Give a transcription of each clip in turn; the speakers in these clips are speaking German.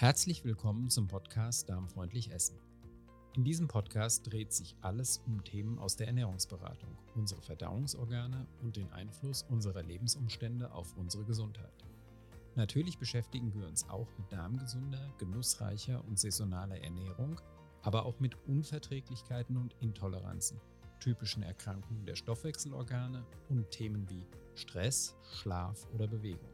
Herzlich willkommen zum Podcast Darmfreundlich Essen. In diesem Podcast dreht sich alles um Themen aus der Ernährungsberatung, unsere Verdauungsorgane und den Einfluss unserer Lebensumstände auf unsere Gesundheit. Natürlich beschäftigen wir uns auch mit darmgesunder, genussreicher und saisonaler Ernährung, aber auch mit Unverträglichkeiten und Intoleranzen, typischen Erkrankungen der Stoffwechselorgane und Themen wie Stress, Schlaf oder Bewegung.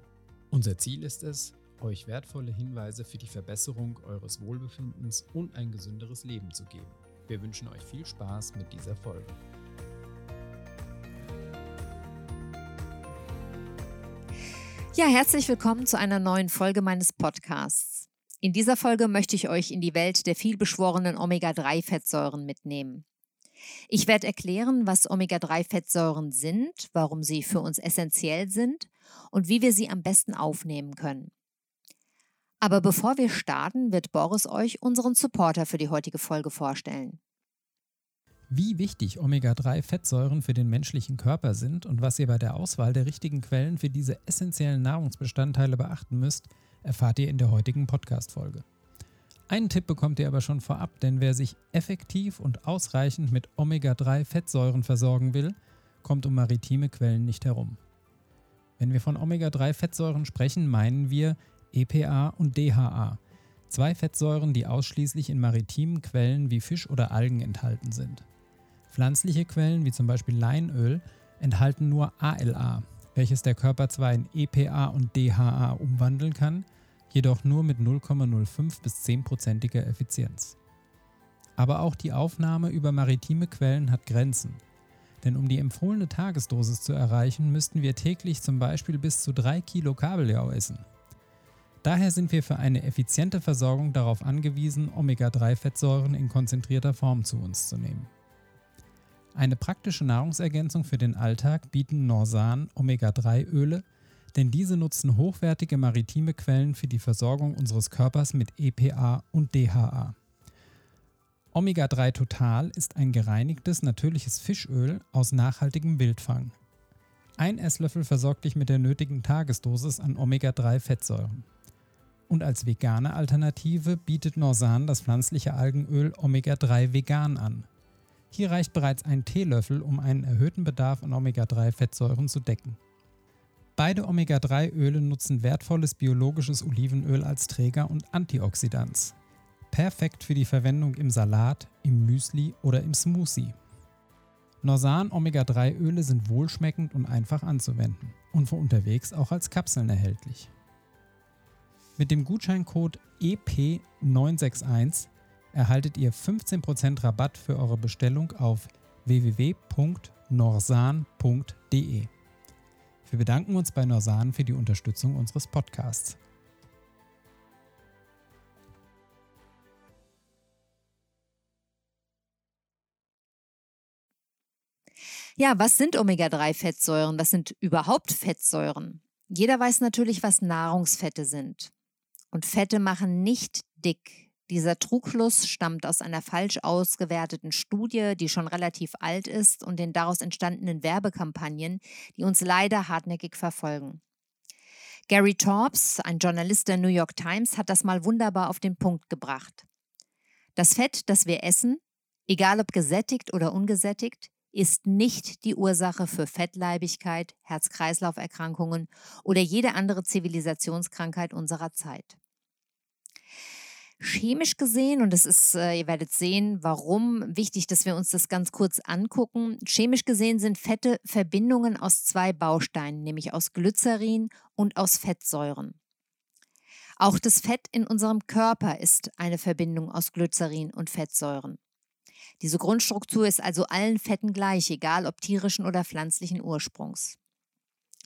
Unser Ziel ist es, euch wertvolle Hinweise für die Verbesserung eures Wohlbefindens und ein gesünderes Leben zu geben. Wir wünschen euch viel Spaß mit dieser Folge. Ja, herzlich willkommen zu einer neuen Folge meines Podcasts. In dieser Folge möchte ich euch in die Welt der vielbeschworenen Omega-3-Fettsäuren mitnehmen. Ich werde erklären, was Omega-3-Fettsäuren sind, warum sie für uns essentiell sind und wie wir sie am besten aufnehmen können. Aber bevor wir starten, wird Boris euch unseren Supporter für die heutige Folge vorstellen. Wie wichtig Omega-3-Fettsäuren für den menschlichen Körper sind und was ihr bei der Auswahl der richtigen Quellen für diese essentiellen Nahrungsbestandteile beachten müsst, erfahrt ihr in der heutigen Podcast-Folge. Einen Tipp bekommt ihr aber schon vorab, denn wer sich effektiv und ausreichend mit Omega-3-Fettsäuren versorgen will, kommt um maritime Quellen nicht herum. Wenn wir von Omega-3-Fettsäuren sprechen, meinen wir EPA und DHA, zwei Fettsäuren, die ausschließlich in maritimen Quellen wie Fisch oder Algen enthalten sind. Pflanzliche Quellen wie zum Beispiel Leinöl enthalten nur ALA, welches der Körper zwar in EPA und DHA umwandeln kann, jedoch nur mit 0,05 bis 10%iger Effizienz. Aber auch die Aufnahme über maritime Quellen hat Grenzen. Denn um die empfohlene Tagesdosis zu erreichen, müssten wir täglich zum Beispiel bis zu 3 Kilo Kabeljau essen. Daher sind wir für eine effiziente Versorgung darauf angewiesen, Omega-3-Fettsäuren in konzentrierter Form zu uns zu nehmen. Eine praktische Nahrungsergänzung für den Alltag bieten Norsan Omega-3-Öle, denn diese nutzen hochwertige maritime Quellen für die Versorgung unseres Körpers mit EPA und DHA. Omega-3 Total ist ein gereinigtes natürliches Fischöl aus nachhaltigem Wildfang. Ein Esslöffel versorgt dich mit der nötigen Tagesdosis an Omega-3-Fettsäuren. Und als vegane Alternative bietet Norsan das pflanzliche Algenöl Omega-3 Vegan an. Hier reicht bereits ein Teelöffel, um einen erhöhten Bedarf an Omega-3-Fettsäuren zu decken. Beide Omega-3-Öle nutzen wertvolles biologisches Olivenöl als Träger und Antioxidans. Perfekt für die Verwendung im Salat, im Müsli oder im Smoothie. Norsan Omega-3-Öle sind wohlschmeckend und einfach anzuwenden und für unterwegs auch als Kapseln erhältlich. Mit dem Gutscheincode EP961 erhaltet ihr 15% Rabatt für eure Bestellung auf www.norsan.de. Wir bedanken uns bei Norsan für die Unterstützung unseres Podcasts. Ja, was sind Omega-3-Fettsäuren? Was sind überhaupt Fettsäuren? Jeder weiß natürlich, was Nahrungsfette sind. Und Fette machen nicht dick. Dieser Trugschluss stammt aus einer falsch ausgewerteten Studie, die schon relativ alt ist und den daraus entstandenen Werbekampagnen, die uns leider hartnäckig verfolgen. Gary Torps, ein Journalist der New York Times, hat das mal wunderbar auf den Punkt gebracht. Das Fett, das wir essen, egal ob gesättigt oder ungesättigt, ist nicht die Ursache für Fettleibigkeit, Herz-Kreislauf-Erkrankungen oder jede andere Zivilisationskrankheit unserer Zeit. Chemisch gesehen, und das ist, äh, ihr werdet sehen, warum wichtig, dass wir uns das ganz kurz angucken. Chemisch gesehen sind Fette Verbindungen aus zwei Bausteinen, nämlich aus Glycerin und aus Fettsäuren. Auch das Fett in unserem Körper ist eine Verbindung aus Glycerin und Fettsäuren. Diese Grundstruktur ist also allen Fetten gleich, egal ob tierischen oder pflanzlichen Ursprungs.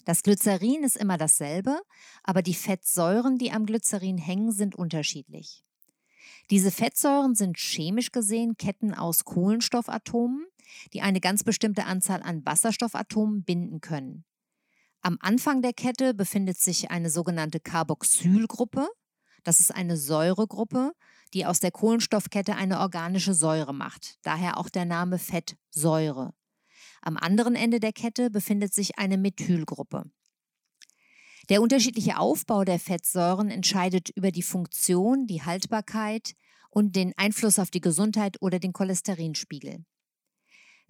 Das Glycerin ist immer dasselbe, aber die Fettsäuren, die am Glycerin hängen, sind unterschiedlich. Diese Fettsäuren sind chemisch gesehen Ketten aus Kohlenstoffatomen, die eine ganz bestimmte Anzahl an Wasserstoffatomen binden können. Am Anfang der Kette befindet sich eine sogenannte Carboxylgruppe. Das ist eine Säuregruppe, die aus der Kohlenstoffkette eine organische Säure macht. Daher auch der Name Fettsäure. Am anderen Ende der Kette befindet sich eine Methylgruppe. Der unterschiedliche Aufbau der Fettsäuren entscheidet über die Funktion, die Haltbarkeit und den Einfluss auf die Gesundheit oder den Cholesterinspiegel.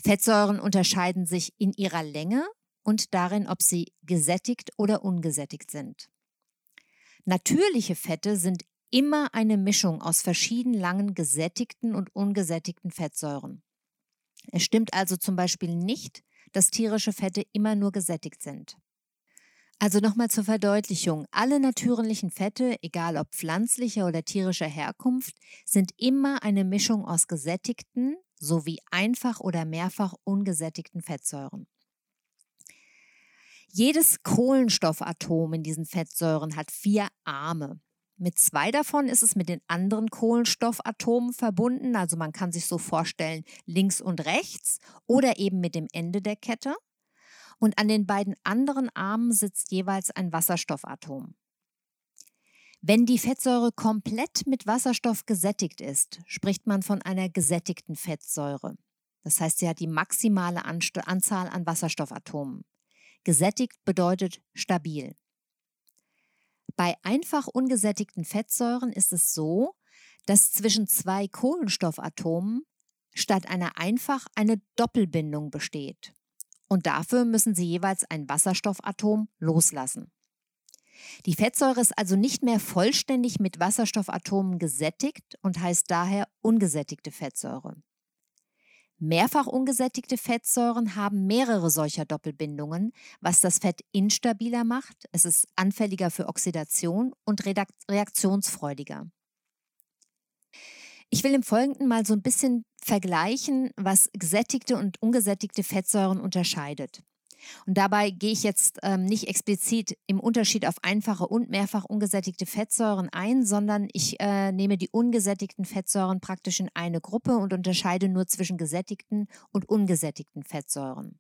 Fettsäuren unterscheiden sich in ihrer Länge und darin, ob sie gesättigt oder ungesättigt sind. Natürliche Fette sind immer eine Mischung aus verschieden langen gesättigten und ungesättigten Fettsäuren. Es stimmt also zum Beispiel nicht, dass tierische Fette immer nur gesättigt sind. Also nochmal zur Verdeutlichung. Alle natürlichen Fette, egal ob pflanzlicher oder tierischer Herkunft, sind immer eine Mischung aus gesättigten sowie einfach oder mehrfach ungesättigten Fettsäuren. Jedes Kohlenstoffatom in diesen Fettsäuren hat vier Arme. Mit zwei davon ist es mit den anderen Kohlenstoffatomen verbunden, also man kann sich so vorstellen, links und rechts oder eben mit dem Ende der Kette und an den beiden anderen Armen sitzt jeweils ein Wasserstoffatom. Wenn die Fettsäure komplett mit Wasserstoff gesättigt ist, spricht man von einer gesättigten Fettsäure. Das heißt, sie hat die maximale Anzahl an Wasserstoffatomen. Gesättigt bedeutet stabil. Bei einfach ungesättigten Fettsäuren ist es so, dass zwischen zwei Kohlenstoffatomen statt einer einfach eine Doppelbindung besteht und dafür müssen sie jeweils ein Wasserstoffatom loslassen. Die Fettsäure ist also nicht mehr vollständig mit Wasserstoffatomen gesättigt und heißt daher ungesättigte Fettsäure. Mehrfach ungesättigte Fettsäuren haben mehrere solcher Doppelbindungen, was das Fett instabiler macht, es ist anfälliger für Oxidation und reaktionsfreudiger. Ich will im Folgenden mal so ein bisschen vergleichen, was gesättigte und ungesättigte Fettsäuren unterscheidet. Und dabei gehe ich jetzt ähm, nicht explizit im Unterschied auf einfache und mehrfach ungesättigte Fettsäuren ein, sondern ich äh, nehme die ungesättigten Fettsäuren praktisch in eine Gruppe und unterscheide nur zwischen gesättigten und ungesättigten Fettsäuren.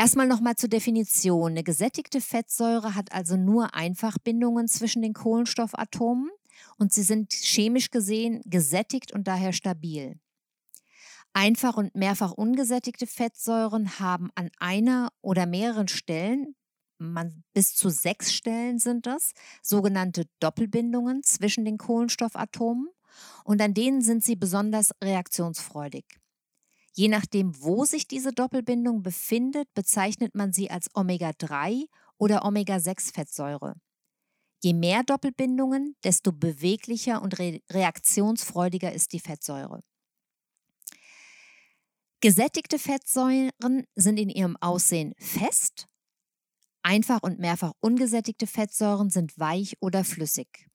Erstmal nochmal zur Definition. Eine gesättigte Fettsäure hat also nur Einfachbindungen zwischen den Kohlenstoffatomen und sie sind chemisch gesehen gesättigt und daher stabil. Einfach und mehrfach ungesättigte Fettsäuren haben an einer oder mehreren Stellen, man, bis zu sechs Stellen sind das, sogenannte Doppelbindungen zwischen den Kohlenstoffatomen und an denen sind sie besonders reaktionsfreudig. Je nachdem, wo sich diese Doppelbindung befindet, bezeichnet man sie als Omega-3 oder Omega-6-Fettsäure. Je mehr Doppelbindungen, desto beweglicher und re reaktionsfreudiger ist die Fettsäure. Gesättigte Fettsäuren sind in ihrem Aussehen fest, einfach und mehrfach ungesättigte Fettsäuren sind weich oder flüssig.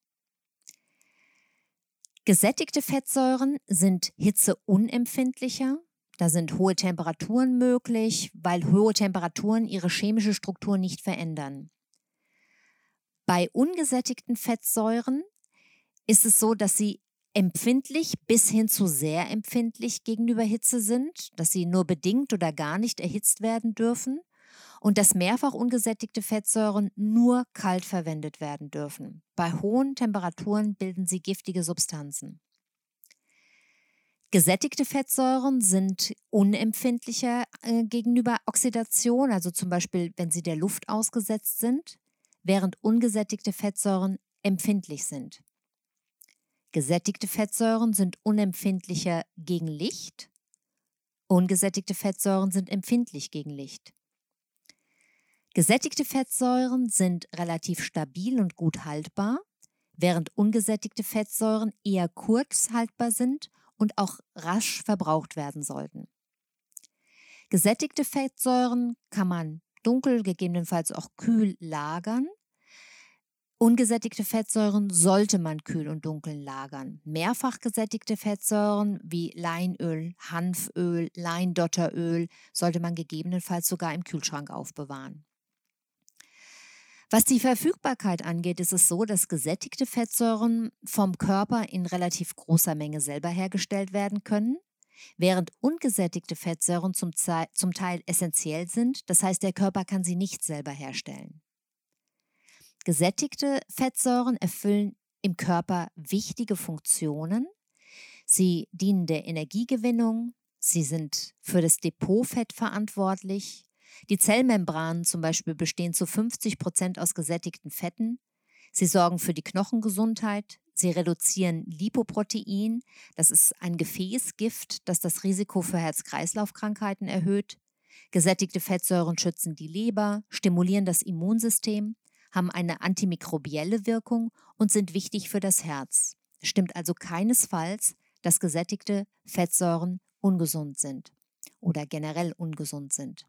Gesättigte Fettsäuren sind hitzeunempfindlicher, da sind hohe Temperaturen möglich, weil hohe Temperaturen ihre chemische Struktur nicht verändern. Bei ungesättigten Fettsäuren ist es so, dass sie empfindlich bis hin zu sehr empfindlich gegenüber Hitze sind, dass sie nur bedingt oder gar nicht erhitzt werden dürfen und dass mehrfach ungesättigte Fettsäuren nur kalt verwendet werden dürfen. Bei hohen Temperaturen bilden sie giftige Substanzen. Gesättigte Fettsäuren sind unempfindlicher äh, gegenüber Oxidation, also zum Beispiel, wenn sie der Luft ausgesetzt sind während ungesättigte Fettsäuren empfindlich sind. Gesättigte Fettsäuren sind unempfindlicher gegen Licht, ungesättigte Fettsäuren sind empfindlich gegen Licht. Gesättigte Fettsäuren sind relativ stabil und gut haltbar, während ungesättigte Fettsäuren eher kurz haltbar sind und auch rasch verbraucht werden sollten. Gesättigte Fettsäuren kann man dunkel, gegebenenfalls auch kühl lagern. Ungesättigte Fettsäuren sollte man kühl und dunkel lagern. Mehrfach gesättigte Fettsäuren wie Leinöl, Hanföl, Leindotteröl sollte man gegebenenfalls sogar im Kühlschrank aufbewahren. Was die Verfügbarkeit angeht, ist es so, dass gesättigte Fettsäuren vom Körper in relativ großer Menge selber hergestellt werden können während ungesättigte Fettsäuren zum, Teil essentiell sind, das heißt der Körper kann sie nicht selber herstellen. Gesättigte Fettsäuren erfüllen im Körper wichtige Funktionen. Sie dienen der Energiegewinnung, sie sind für das Depotfett verantwortlich, Die Zellmembranen zum Beispiel bestehen zu 50 Prozent aus gesättigten Fetten. Sie sorgen für die Knochengesundheit. Sie reduzieren Lipoprotein. Das ist ein Gefäßgift, das das Risiko für Herz-Kreislauf-Krankheiten erhöht. Gesättigte Fettsäuren schützen die Leber, stimulieren das Immunsystem, haben eine antimikrobielle Wirkung und sind wichtig für das Herz. Stimmt also keinesfalls, dass gesättigte Fettsäuren ungesund sind oder generell ungesund sind.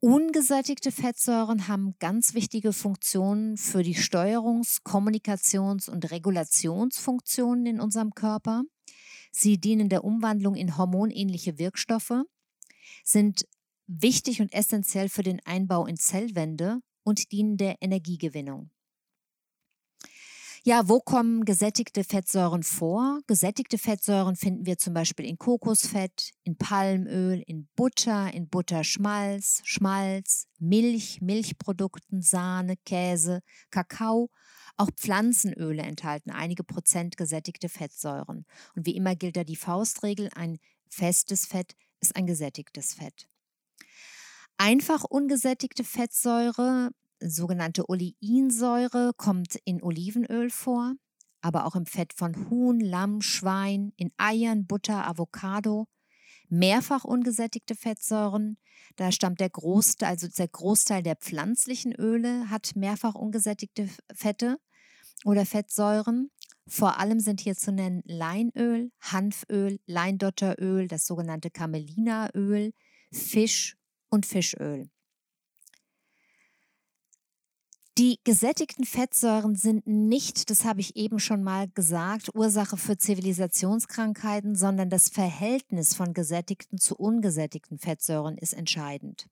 Ungesättigte Fettsäuren haben ganz wichtige Funktionen für die Steuerungs-, Kommunikations- und Regulationsfunktionen in unserem Körper. Sie dienen der Umwandlung in hormonähnliche Wirkstoffe, sind wichtig und essentiell für den Einbau in Zellwände und dienen der Energiegewinnung. Ja, wo kommen gesättigte Fettsäuren vor? Gesättigte Fettsäuren finden wir zum Beispiel in Kokosfett, in Palmöl, in Butter, in Butterschmalz, Schmalz, Milch, Milchprodukten, Sahne, Käse, Kakao. Auch Pflanzenöle enthalten einige Prozent gesättigte Fettsäuren. Und wie immer gilt da die Faustregel, ein festes Fett ist ein gesättigtes Fett. Einfach ungesättigte Fettsäure sogenannte Oleinsäure kommt in Olivenöl vor, aber auch im Fett von Huhn, Lamm, Schwein, in Eiern, Butter, Avocado. Mehrfach ungesättigte Fettsäuren, da stammt der Großteil, also der Großteil der pflanzlichen Öle hat mehrfach ungesättigte Fette oder Fettsäuren. Vor allem sind hier zu nennen Leinöl, Hanföl, Leindotteröl, das sogenannte Camelinaöl, Fisch und Fischöl. Die gesättigten Fettsäuren sind nicht, das habe ich eben schon mal gesagt, Ursache für Zivilisationskrankheiten, sondern das Verhältnis von gesättigten zu ungesättigten Fettsäuren ist entscheidend.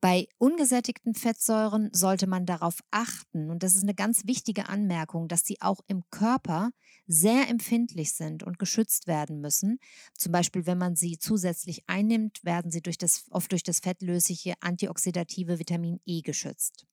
Bei ungesättigten Fettsäuren sollte man darauf achten, und das ist eine ganz wichtige Anmerkung, dass sie auch im Körper sehr empfindlich sind und geschützt werden müssen. Zum Beispiel, wenn man sie zusätzlich einnimmt, werden sie durch das, oft durch das fettlösliche antioxidative Vitamin E geschützt.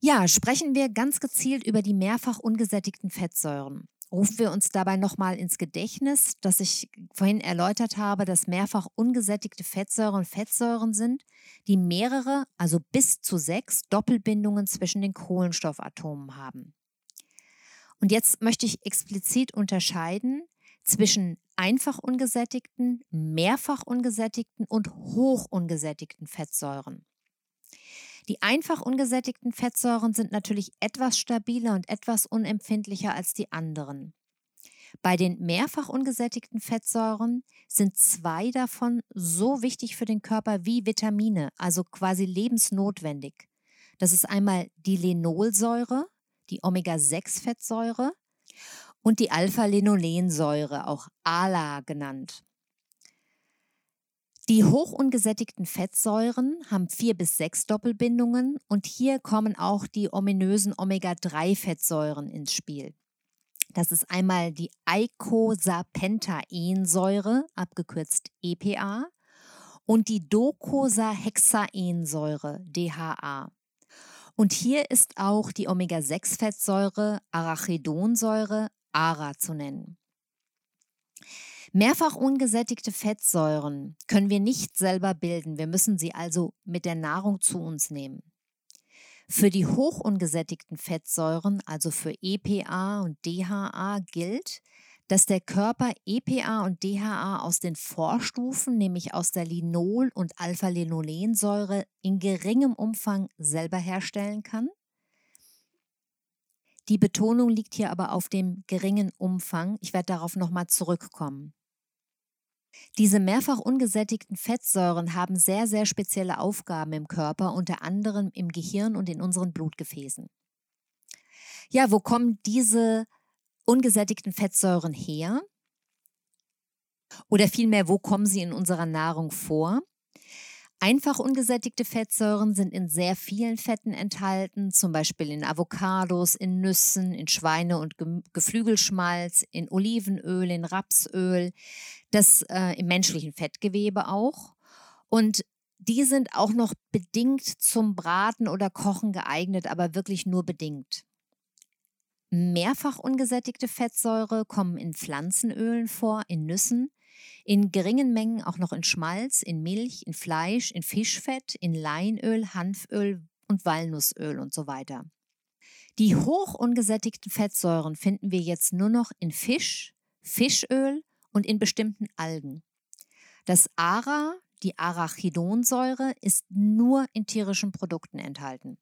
Ja, sprechen wir ganz gezielt über die mehrfach ungesättigten Fettsäuren. Rufen wir uns dabei nochmal ins Gedächtnis, dass ich vorhin erläutert habe, dass mehrfach ungesättigte Fettsäuren Fettsäuren sind, die mehrere, also bis zu sechs Doppelbindungen zwischen den Kohlenstoffatomen haben. Und jetzt möchte ich explizit unterscheiden zwischen einfach ungesättigten, mehrfach ungesättigten und hoch ungesättigten Fettsäuren. Die einfach ungesättigten Fettsäuren sind natürlich etwas stabiler und etwas unempfindlicher als die anderen. Bei den mehrfach ungesättigten Fettsäuren sind zwei davon so wichtig für den Körper wie Vitamine, also quasi lebensnotwendig. Das ist einmal die Linolsäure, die Omega-6-Fettsäure und die Alpha-Linolensäure, auch ALA genannt. Die hochungesättigten Fettsäuren haben vier bis sechs Doppelbindungen und hier kommen auch die ominösen Omega-3-Fettsäuren ins Spiel. Das ist einmal die Eicosapentaensäure, abgekürzt EPA, und die Docosahexaensäure, DHA. Und hier ist auch die Omega-6-Fettsäure Arachidonsäure, ARA, zu nennen. Mehrfach ungesättigte Fettsäuren können wir nicht selber bilden. Wir müssen sie also mit der Nahrung zu uns nehmen. Für die hochungesättigten Fettsäuren, also für EPA und DHA, gilt, dass der Körper EPA und DHA aus den Vorstufen, nämlich aus der Linol- und Alpha-Linolensäure, in geringem Umfang selber herstellen kann. Die Betonung liegt hier aber auf dem geringen Umfang. Ich werde darauf nochmal zurückkommen. Diese mehrfach ungesättigten Fettsäuren haben sehr, sehr spezielle Aufgaben im Körper, unter anderem im Gehirn und in unseren Blutgefäßen. Ja, wo kommen diese ungesättigten Fettsäuren her? Oder vielmehr, wo kommen sie in unserer Nahrung vor? Einfach ungesättigte Fettsäuren sind in sehr vielen Fetten enthalten, zum Beispiel in Avocados, in Nüssen, in Schweine- und Geflügelschmalz, in Olivenöl, in Rapsöl, das äh, im menschlichen Fettgewebe auch. Und die sind auch noch bedingt zum Braten oder Kochen geeignet, aber wirklich nur bedingt. Mehrfach ungesättigte Fettsäure kommen in Pflanzenölen vor, in Nüssen, in geringen Mengen auch noch in Schmalz, in Milch, in Fleisch, in Fischfett, in Leinöl, Hanföl und Walnussöl und so weiter. Die hoch ungesättigten Fettsäuren finden wir jetzt nur noch in Fisch, Fischöl und in bestimmten Algen. Das ARA, die Arachidonsäure, ist nur in tierischen Produkten enthalten.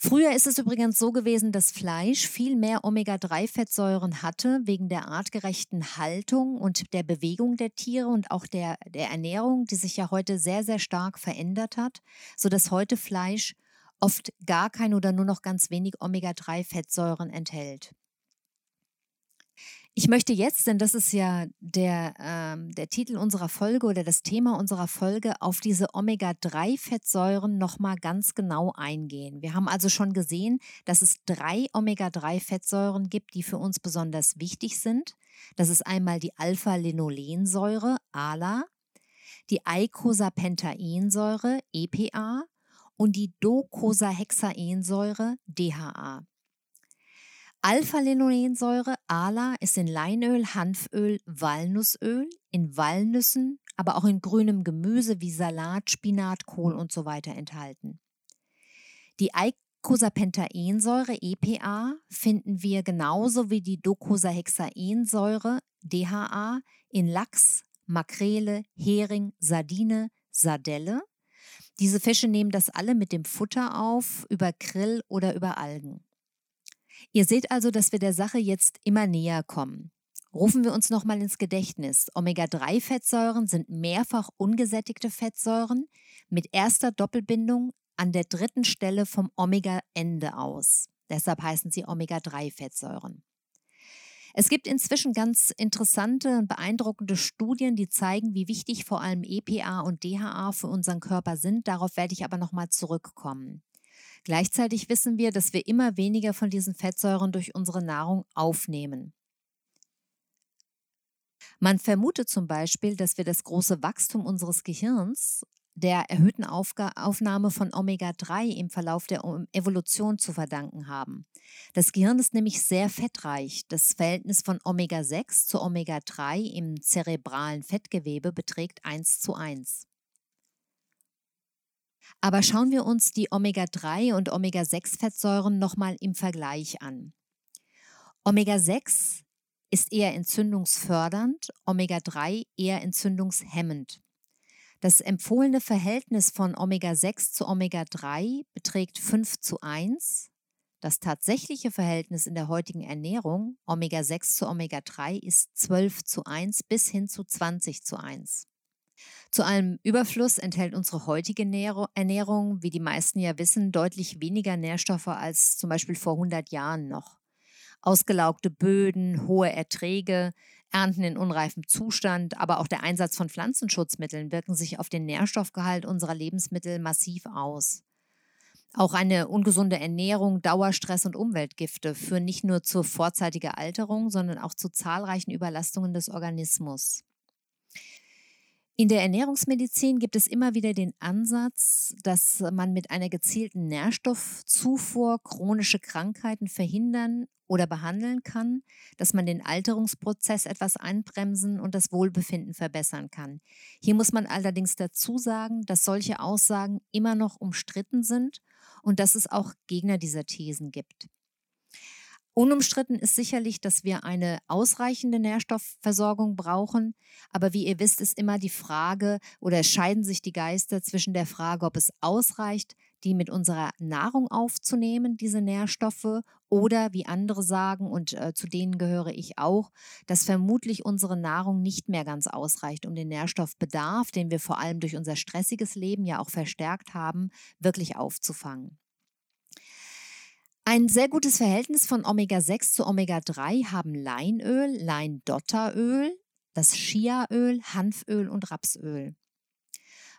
Früher ist es übrigens so gewesen, dass Fleisch viel mehr Omega-3-Fettsäuren hatte, wegen der artgerechten Haltung und der Bewegung der Tiere und auch der, der Ernährung, die sich ja heute sehr, sehr stark verändert hat, sodass heute Fleisch oft gar kein oder nur noch ganz wenig Omega-3-Fettsäuren enthält. Ich möchte jetzt, denn das ist ja der, ähm, der Titel unserer Folge oder das Thema unserer Folge, auf diese Omega-3-Fettsäuren nochmal ganz genau eingehen. Wir haben also schon gesehen, dass es drei Omega-3-Fettsäuren gibt, die für uns besonders wichtig sind. Das ist einmal die Alpha-Linolensäure, ALA, die Eicosapentaensäure, EPA, und die Docosahexaensäure, DHA. Alpha-Linolensäure, ALA, ist in Leinöl, Hanföl, Walnussöl, in Walnüssen, aber auch in grünem Gemüse wie Salat, Spinat, Kohl und so weiter enthalten. Die Eicosapentaensäure, EPA, finden wir genauso wie die Docosahexaensäure, DHA, in Lachs, Makrele, Hering, Sardine, Sardelle. Diese Fische nehmen das alle mit dem Futter auf, über Grill oder über Algen. Ihr seht also, dass wir der Sache jetzt immer näher kommen. Rufen wir uns nochmal ins Gedächtnis. Omega-3-Fettsäuren sind mehrfach ungesättigte Fettsäuren mit erster Doppelbindung an der dritten Stelle vom Omega-Ende aus. Deshalb heißen sie Omega-3-Fettsäuren. Es gibt inzwischen ganz interessante und beeindruckende Studien, die zeigen, wie wichtig vor allem EPA und DHA für unseren Körper sind. Darauf werde ich aber nochmal zurückkommen. Gleichzeitig wissen wir, dass wir immer weniger von diesen Fettsäuren durch unsere Nahrung aufnehmen. Man vermutet zum Beispiel, dass wir das große Wachstum unseres Gehirns der erhöhten Aufga Aufnahme von Omega-3 im Verlauf der Evolution zu verdanken haben. Das Gehirn ist nämlich sehr fettreich. Das Verhältnis von Omega-6 zu Omega-3 im zerebralen Fettgewebe beträgt 1 zu 1. Aber schauen wir uns die Omega-3 und Omega-6-Fettsäuren nochmal im Vergleich an. Omega-6 ist eher entzündungsfördernd, Omega-3 eher entzündungshemmend. Das empfohlene Verhältnis von Omega-6 zu Omega-3 beträgt 5 zu 1. Das tatsächliche Verhältnis in der heutigen Ernährung, Omega-6 zu Omega-3, ist 12 zu 1 bis hin zu 20 zu 1. Zu allem Überfluss enthält unsere heutige Ernährung, wie die meisten ja wissen, deutlich weniger Nährstoffe als zum Beispiel vor 100 Jahren noch. Ausgelaugte Böden, hohe Erträge, Ernten in unreifem Zustand, aber auch der Einsatz von Pflanzenschutzmitteln wirken sich auf den Nährstoffgehalt unserer Lebensmittel massiv aus. Auch eine ungesunde Ernährung, Dauerstress und Umweltgifte führen nicht nur zur vorzeitigen Alterung, sondern auch zu zahlreichen Überlastungen des Organismus. In der Ernährungsmedizin gibt es immer wieder den Ansatz, dass man mit einer gezielten Nährstoffzufuhr chronische Krankheiten verhindern oder behandeln kann, dass man den Alterungsprozess etwas einbremsen und das Wohlbefinden verbessern kann. Hier muss man allerdings dazu sagen, dass solche Aussagen immer noch umstritten sind und dass es auch Gegner dieser Thesen gibt. Unumstritten ist sicherlich, dass wir eine ausreichende Nährstoffversorgung brauchen. Aber wie ihr wisst, ist immer die Frage oder scheiden sich die Geister zwischen der Frage, ob es ausreicht, die mit unserer Nahrung aufzunehmen, diese Nährstoffe, oder wie andere sagen, und äh, zu denen gehöre ich auch, dass vermutlich unsere Nahrung nicht mehr ganz ausreicht, um den Nährstoffbedarf, den wir vor allem durch unser stressiges Leben ja auch verstärkt haben, wirklich aufzufangen. Ein sehr gutes Verhältnis von Omega-6 zu Omega-3 haben Leinöl, Leindotteröl, das Chiaöl, Hanföl und Rapsöl.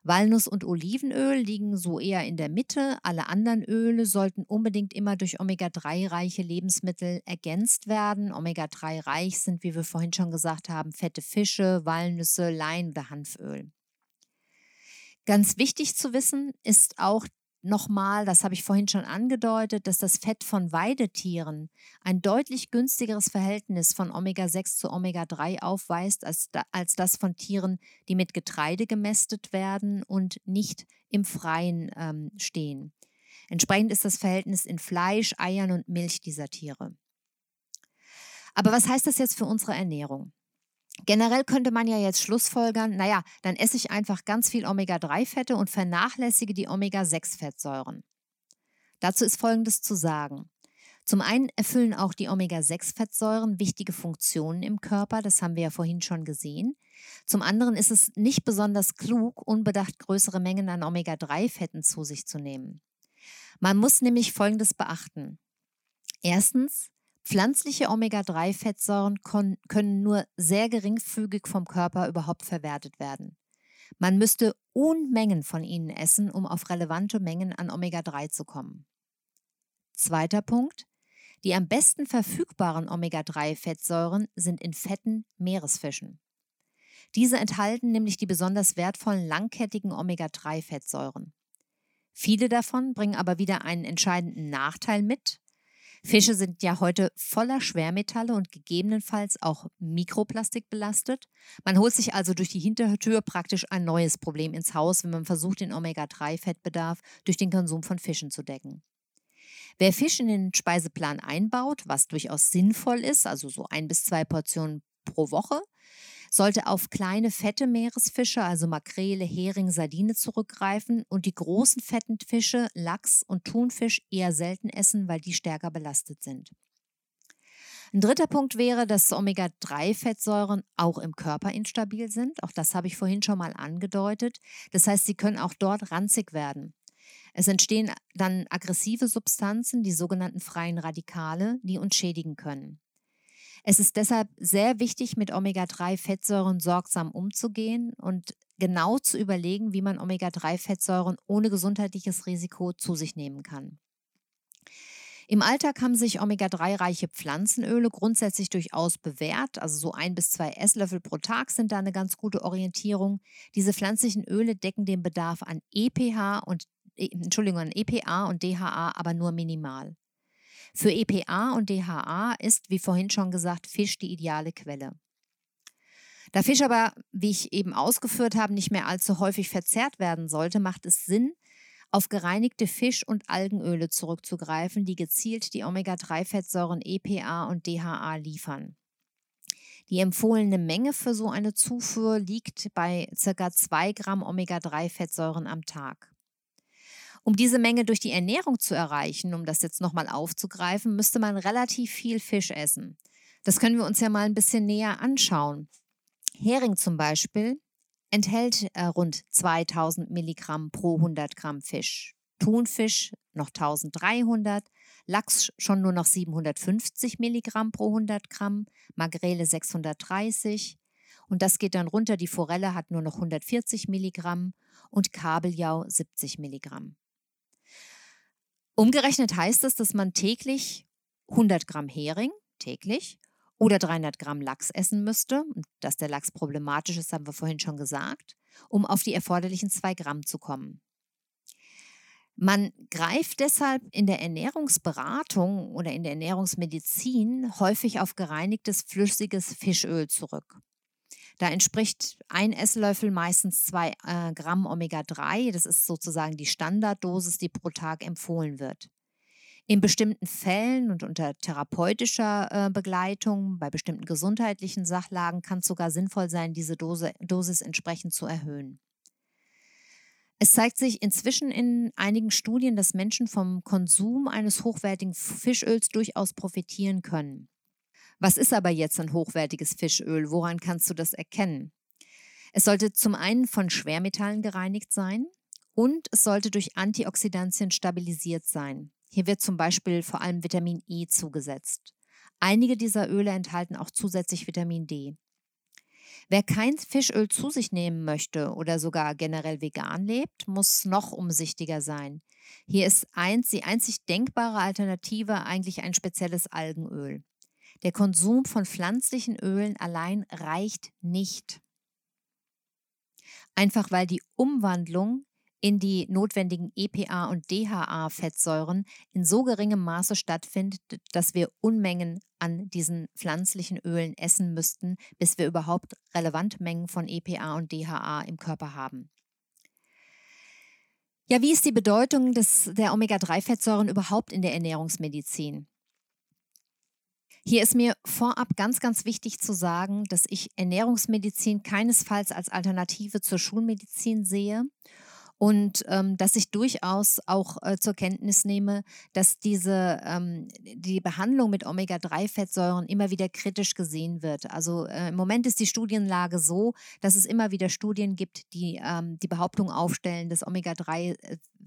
Walnuss- und Olivenöl liegen so eher in der Mitte. Alle anderen Öle sollten unbedingt immer durch Omega-3-reiche Lebensmittel ergänzt werden. Omega-3-reich sind, wie wir vorhin schon gesagt haben, fette Fische, Walnüsse, Lein oder Hanföl. Ganz wichtig zu wissen ist auch, nochmal, das habe ich vorhin schon angedeutet, dass das Fett von Weidetieren ein deutlich günstigeres Verhältnis von Omega-6 zu Omega-3 aufweist als, als das von Tieren, die mit Getreide gemästet werden und nicht im Freien ähm, stehen. Entsprechend ist das Verhältnis in Fleisch, Eiern und Milch dieser Tiere. Aber was heißt das jetzt für unsere Ernährung? Generell könnte man ja jetzt schlussfolgern, naja, dann esse ich einfach ganz viel Omega-3-Fette und vernachlässige die Omega-6-Fettsäuren. Dazu ist Folgendes zu sagen. Zum einen erfüllen auch die Omega-6-Fettsäuren wichtige Funktionen im Körper, das haben wir ja vorhin schon gesehen. Zum anderen ist es nicht besonders klug, unbedacht größere Mengen an Omega-3-Fetten zu sich zu nehmen. Man muss nämlich Folgendes beachten. Erstens, Pflanzliche Omega-3-Fettsäuren können nur sehr geringfügig vom Körper überhaupt verwertet werden. Man müsste Unmengen von ihnen essen, um auf relevante Mengen an Omega-3 zu kommen. Zweiter Punkt. Die am besten verfügbaren Omega-3-Fettsäuren sind in fetten Meeresfischen. Diese enthalten nämlich die besonders wertvollen langkettigen Omega-3-Fettsäuren. Viele davon bringen aber wieder einen entscheidenden Nachteil mit, Fische sind ja heute voller Schwermetalle und gegebenenfalls auch Mikroplastik belastet. Man holt sich also durch die Hintertür praktisch ein neues Problem ins Haus, wenn man versucht, den Omega-3-Fettbedarf durch den Konsum von Fischen zu decken. Wer Fisch in den Speiseplan einbaut, was durchaus sinnvoll ist, also so ein bis zwei Portionen pro Woche, sollte auf kleine fette Meeresfische, also Makrele, Hering, Sardine zurückgreifen und die großen fetten Fische, Lachs und Thunfisch eher selten essen, weil die stärker belastet sind. Ein dritter Punkt wäre, dass Omega-3-Fettsäuren auch im Körper instabil sind. Auch das habe ich vorhin schon mal angedeutet. Das heißt, sie können auch dort ranzig werden. Es entstehen dann aggressive Substanzen, die sogenannten freien Radikale, die uns schädigen können. Es ist deshalb sehr wichtig, mit Omega-3-Fettsäuren sorgsam umzugehen und genau zu überlegen, wie man Omega-3-Fettsäuren ohne gesundheitliches Risiko zu sich nehmen kann. Im Alltag haben sich Omega-3-reiche Pflanzenöle grundsätzlich durchaus bewährt. Also so ein bis zwei Esslöffel pro Tag sind da eine ganz gute Orientierung. Diese pflanzlichen Öle decken den Bedarf an EPH und äh, Entschuldigung, an EPA und DHA aber nur minimal. Für EPA und DHA ist, wie vorhin schon gesagt, Fisch die ideale Quelle. Da Fisch aber, wie ich eben ausgeführt habe, nicht mehr allzu häufig verzehrt werden sollte, macht es Sinn, auf gereinigte Fisch- und Algenöle zurückzugreifen, die gezielt die Omega-3-Fettsäuren EPA und DHA liefern. Die empfohlene Menge für so eine Zufuhr liegt bei ca. 2 Gramm Omega-3-Fettsäuren am Tag. Um diese Menge durch die Ernährung zu erreichen, um das jetzt nochmal aufzugreifen, müsste man relativ viel Fisch essen. Das können wir uns ja mal ein bisschen näher anschauen. Hering zum Beispiel enthält äh, rund 2000 Milligramm pro 100 Gramm Fisch. Thunfisch noch 1300, Lachs schon nur noch 750 Milligramm pro 100 Gramm, Magrele 630 und das geht dann runter. Die Forelle hat nur noch 140 Milligramm und Kabeljau 70 Milligramm. Umgerechnet heißt es, dass man täglich 100 Gramm Hering, täglich, oder 300 Gramm Lachs essen müsste. Dass der Lachs problematisch ist, haben wir vorhin schon gesagt, um auf die erforderlichen 2 Gramm zu kommen. Man greift deshalb in der Ernährungsberatung oder in der Ernährungsmedizin häufig auf gereinigtes flüssiges Fischöl zurück. Da entspricht ein Esslöffel meistens zwei äh, Gramm Omega-3. Das ist sozusagen die Standarddosis, die pro Tag empfohlen wird. In bestimmten Fällen und unter therapeutischer äh, Begleitung, bei bestimmten gesundheitlichen Sachlagen kann es sogar sinnvoll sein, diese Dose, Dosis entsprechend zu erhöhen. Es zeigt sich inzwischen in einigen Studien, dass Menschen vom Konsum eines hochwertigen Fischöls durchaus profitieren können. Was ist aber jetzt ein hochwertiges Fischöl? Woran kannst du das erkennen? Es sollte zum einen von Schwermetallen gereinigt sein und es sollte durch Antioxidantien stabilisiert sein. Hier wird zum Beispiel vor allem Vitamin E zugesetzt. Einige dieser Öle enthalten auch zusätzlich Vitamin D. Wer kein Fischöl zu sich nehmen möchte oder sogar generell vegan lebt, muss noch umsichtiger sein. Hier ist eins, die einzig denkbare Alternative eigentlich ein spezielles Algenöl. Der Konsum von pflanzlichen Ölen allein reicht nicht. Einfach weil die Umwandlung in die notwendigen EPA und DHA-Fettsäuren in so geringem Maße stattfindet, dass wir Unmengen an diesen pflanzlichen Ölen essen müssten, bis wir überhaupt relevante Mengen von EPA und DHA im Körper haben. Ja, wie ist die Bedeutung des, der Omega-3-Fettsäuren überhaupt in der Ernährungsmedizin? Hier ist mir vorab ganz, ganz wichtig zu sagen, dass ich Ernährungsmedizin keinesfalls als Alternative zur Schulmedizin sehe und ähm, dass ich durchaus auch äh, zur Kenntnis nehme, dass diese ähm, die Behandlung mit Omega-3-Fettsäuren immer wieder kritisch gesehen wird. Also äh, im Moment ist die Studienlage so, dass es immer wieder Studien gibt, die ähm, die Behauptung aufstellen, dass Omega-3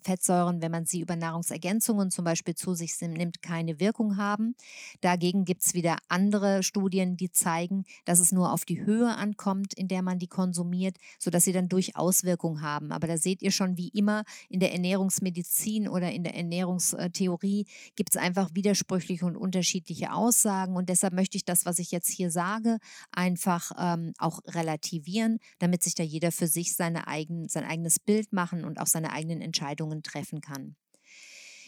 Fettsäuren, wenn man sie über Nahrungsergänzungen zum Beispiel zu sich nimmt, keine Wirkung haben. Dagegen gibt es wieder andere Studien, die zeigen, dass es nur auf die Höhe ankommt, in der man die konsumiert, sodass sie dann durchaus Wirkung haben. Aber da seht ihr schon, wie immer in der Ernährungsmedizin oder in der Ernährungstheorie gibt es einfach widersprüchliche und unterschiedliche Aussagen. Und deshalb möchte ich das, was ich jetzt hier sage, einfach ähm, auch relativieren, damit sich da jeder für sich seine eigen, sein eigenes Bild machen und auch seine eigenen Entscheidungen treffen kann.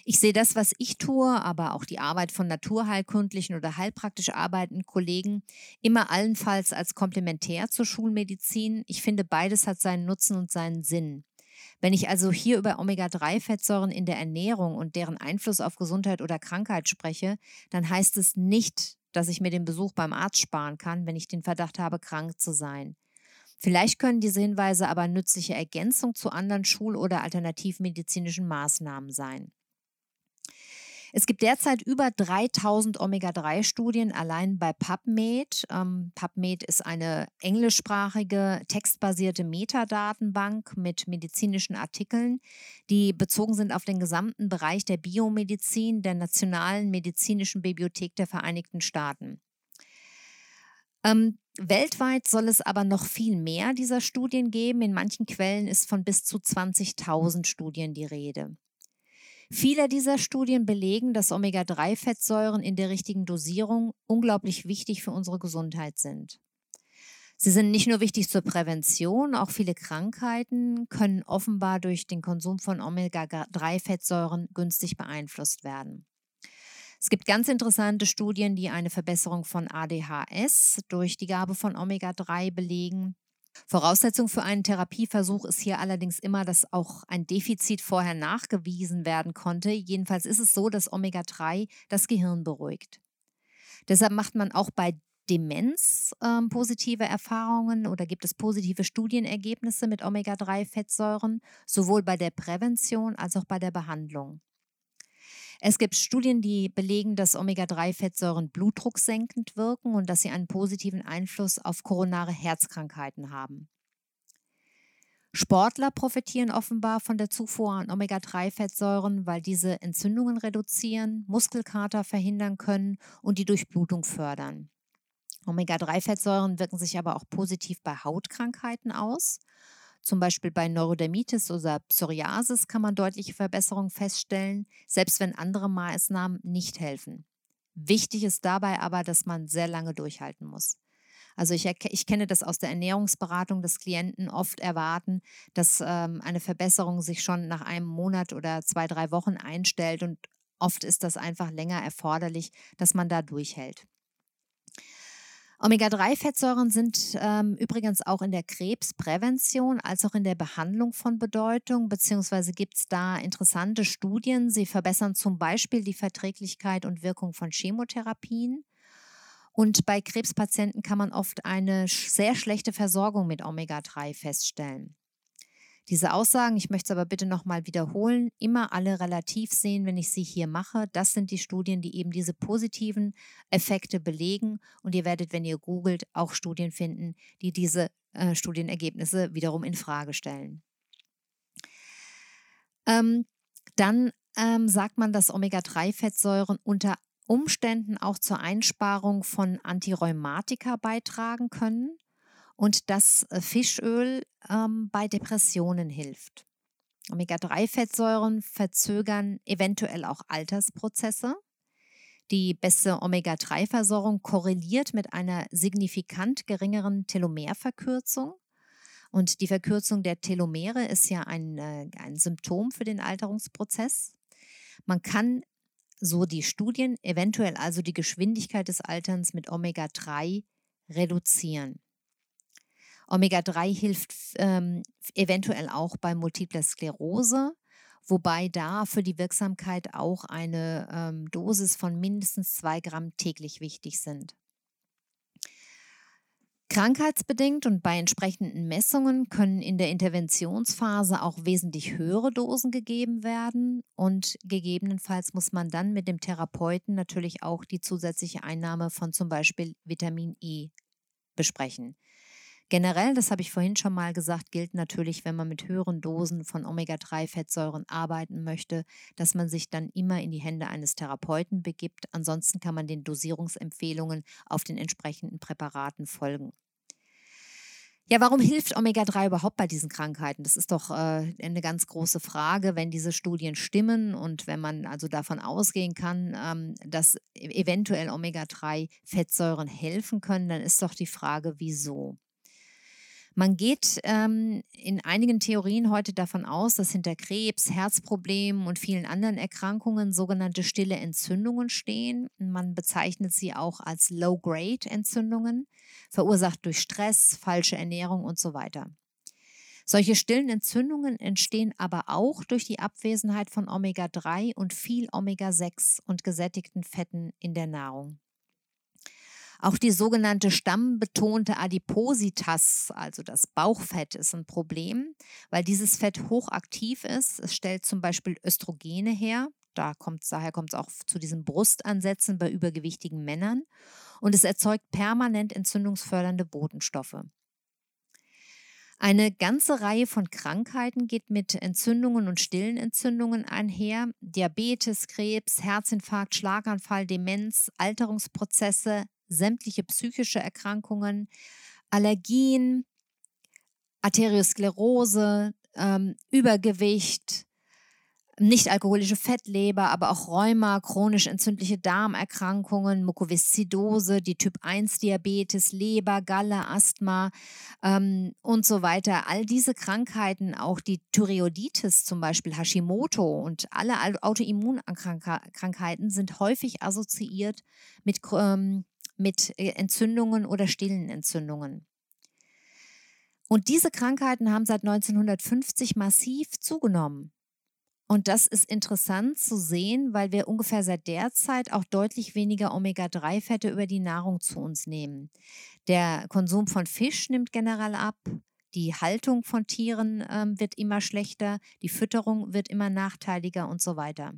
Ich sehe das, was ich tue, aber auch die Arbeit von naturheilkundlichen oder heilpraktisch arbeitenden Kollegen immer allenfalls als komplementär zur Schulmedizin. Ich finde, beides hat seinen Nutzen und seinen Sinn. Wenn ich also hier über Omega-3-Fettsäuren in der Ernährung und deren Einfluss auf Gesundheit oder Krankheit spreche, dann heißt es nicht, dass ich mir den Besuch beim Arzt sparen kann, wenn ich den Verdacht habe, krank zu sein. Vielleicht können diese Hinweise aber nützliche Ergänzung zu anderen schul- oder alternativmedizinischen Maßnahmen sein. Es gibt derzeit über 3000 Omega-3-Studien allein bei PubMed. Ähm, PubMed ist eine englischsprachige, textbasierte Metadatenbank mit medizinischen Artikeln, die bezogen sind auf den gesamten Bereich der Biomedizin der Nationalen Medizinischen Bibliothek der Vereinigten Staaten. Ähm, weltweit soll es aber noch viel mehr dieser Studien geben. In manchen Quellen ist von bis zu 20.000 Studien die Rede. Viele dieser Studien belegen, dass Omega-3-Fettsäuren in der richtigen Dosierung unglaublich wichtig für unsere Gesundheit sind. Sie sind nicht nur wichtig zur Prävention, auch viele Krankheiten können offenbar durch den Konsum von Omega-3-Fettsäuren günstig beeinflusst werden. Es gibt ganz interessante Studien, die eine Verbesserung von ADHS durch die Gabe von Omega-3 belegen. Voraussetzung für einen Therapieversuch ist hier allerdings immer, dass auch ein Defizit vorher nachgewiesen werden konnte. Jedenfalls ist es so, dass Omega-3 das Gehirn beruhigt. Deshalb macht man auch bei Demenz äh, positive Erfahrungen oder gibt es positive Studienergebnisse mit Omega-3-Fettsäuren, sowohl bei der Prävention als auch bei der Behandlung. Es gibt Studien, die belegen, dass Omega-3-Fettsäuren blutdrucksenkend wirken und dass sie einen positiven Einfluss auf koronare Herzkrankheiten haben. Sportler profitieren offenbar von der Zufuhr an Omega-3-Fettsäuren, weil diese Entzündungen reduzieren, Muskelkater verhindern können und die Durchblutung fördern. Omega-3-Fettsäuren wirken sich aber auch positiv bei Hautkrankheiten aus zum Beispiel bei Neurodermitis oder Psoriasis kann man deutliche Verbesserungen feststellen, selbst wenn andere Maßnahmen nicht helfen. Wichtig ist dabei aber, dass man sehr lange durchhalten muss. Also ich, ich kenne das aus der Ernährungsberatung, dass Klienten oft erwarten, dass ähm, eine Verbesserung sich schon nach einem Monat oder zwei, drei Wochen einstellt und oft ist das einfach länger erforderlich, dass man da durchhält. Omega-3-Fettsäuren sind ähm, übrigens auch in der Krebsprävention als auch in der Behandlung von Bedeutung, beziehungsweise gibt es da interessante Studien. Sie verbessern zum Beispiel die Verträglichkeit und Wirkung von Chemotherapien. Und bei Krebspatienten kann man oft eine sehr schlechte Versorgung mit Omega-3 feststellen. Diese Aussagen, ich möchte es aber bitte nochmal wiederholen, immer alle relativ sehen, wenn ich sie hier mache. Das sind die Studien, die eben diese positiven Effekte belegen. Und ihr werdet, wenn ihr googelt, auch Studien finden, die diese äh, Studienergebnisse wiederum in Frage stellen. Ähm, dann ähm, sagt man, dass Omega-3-Fettsäuren unter Umständen auch zur Einsparung von Antirheumatika beitragen können und dass äh, Fischöl ähm, bei Depressionen hilft. Omega-3-Fettsäuren verzögern eventuell auch Altersprozesse. Die beste Omega-3-Versorgung korreliert mit einer signifikant geringeren Telomerverkürzung. Und die Verkürzung der Telomere ist ja ein, äh, ein Symptom für den Alterungsprozess. Man kann, so die Studien, eventuell also die Geschwindigkeit des Alterns mit Omega-3 reduzieren. Omega-3 hilft ähm, eventuell auch bei multipler Sklerose, wobei da für die Wirksamkeit auch eine ähm, Dosis von mindestens zwei Gramm täglich wichtig sind. Krankheitsbedingt und bei entsprechenden Messungen können in der Interventionsphase auch wesentlich höhere Dosen gegeben werden und gegebenenfalls muss man dann mit dem Therapeuten natürlich auch die zusätzliche Einnahme von zum Beispiel Vitamin E besprechen. Generell, das habe ich vorhin schon mal gesagt, gilt natürlich, wenn man mit höheren Dosen von Omega-3-Fettsäuren arbeiten möchte, dass man sich dann immer in die Hände eines Therapeuten begibt. Ansonsten kann man den Dosierungsempfehlungen auf den entsprechenden Präparaten folgen. Ja, warum hilft Omega-3 überhaupt bei diesen Krankheiten? Das ist doch äh, eine ganz große Frage, wenn diese Studien stimmen und wenn man also davon ausgehen kann, ähm, dass e-, eventuell Omega-3-Fettsäuren helfen können, dann ist doch die Frage, wieso? Man geht ähm, in einigen Theorien heute davon aus, dass hinter Krebs, Herzproblemen und vielen anderen Erkrankungen sogenannte stille Entzündungen stehen. Man bezeichnet sie auch als Low-Grade-Entzündungen, verursacht durch Stress, falsche Ernährung und so weiter. Solche stillen Entzündungen entstehen aber auch durch die Abwesenheit von Omega-3 und viel Omega-6 und gesättigten Fetten in der Nahrung. Auch die sogenannte stammbetonte Adipositas, also das Bauchfett, ist ein Problem, weil dieses Fett hochaktiv ist. Es stellt zum Beispiel Östrogene her. Da kommt, daher kommt es auch zu diesen Brustansätzen bei übergewichtigen Männern. Und es erzeugt permanent entzündungsfördernde Botenstoffe. Eine ganze Reihe von Krankheiten geht mit Entzündungen und stillen Entzündungen einher. Diabetes, Krebs, Herzinfarkt, Schlaganfall, Demenz, Alterungsprozesse, sämtliche psychische Erkrankungen, Allergien, Arteriosklerose, ähm, Übergewicht, nicht-alkoholische Fettleber, aber auch Rheuma, chronisch entzündliche Darmerkrankungen, Mukoviszidose, die Typ-1-Diabetes, Leber, Galle, Asthma ähm, und so weiter. All diese Krankheiten, auch die Thyreoiditis zum Beispiel, Hashimoto und alle Autoimmunkrankheiten sind häufig assoziiert mit ähm, mit äh, Entzündungen oder stillen Entzündungen. Und diese Krankheiten haben seit 1950 massiv zugenommen. Und das ist interessant zu sehen, weil wir ungefähr seit der Zeit auch deutlich weniger Omega-3-Fette über die Nahrung zu uns nehmen. Der Konsum von Fisch nimmt generell ab. Die Haltung von Tieren ähm, wird immer schlechter, die Fütterung wird immer nachteiliger und so weiter.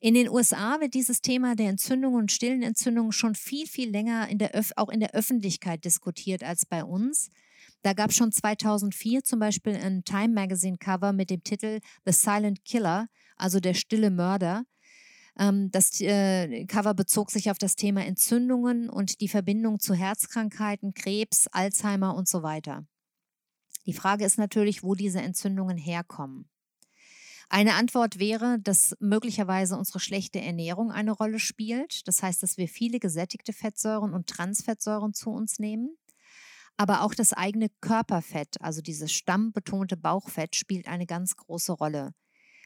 In den USA wird dieses Thema der Entzündungen und stillen Entzündungen schon viel, viel länger in der auch in der Öffentlichkeit diskutiert als bei uns. Da gab es schon 2004 zum Beispiel ein Time Magazine Cover mit dem Titel The Silent Killer, also der stille Mörder. Ähm, das äh, Cover bezog sich auf das Thema Entzündungen und die Verbindung zu Herzkrankheiten, Krebs, Alzheimer und so weiter. Die Frage ist natürlich, wo diese Entzündungen herkommen. Eine Antwort wäre, dass möglicherweise unsere schlechte Ernährung eine Rolle spielt. Das heißt, dass wir viele gesättigte Fettsäuren und Transfettsäuren zu uns nehmen. Aber auch das eigene Körperfett, also dieses stammbetonte Bauchfett, spielt eine ganz große Rolle.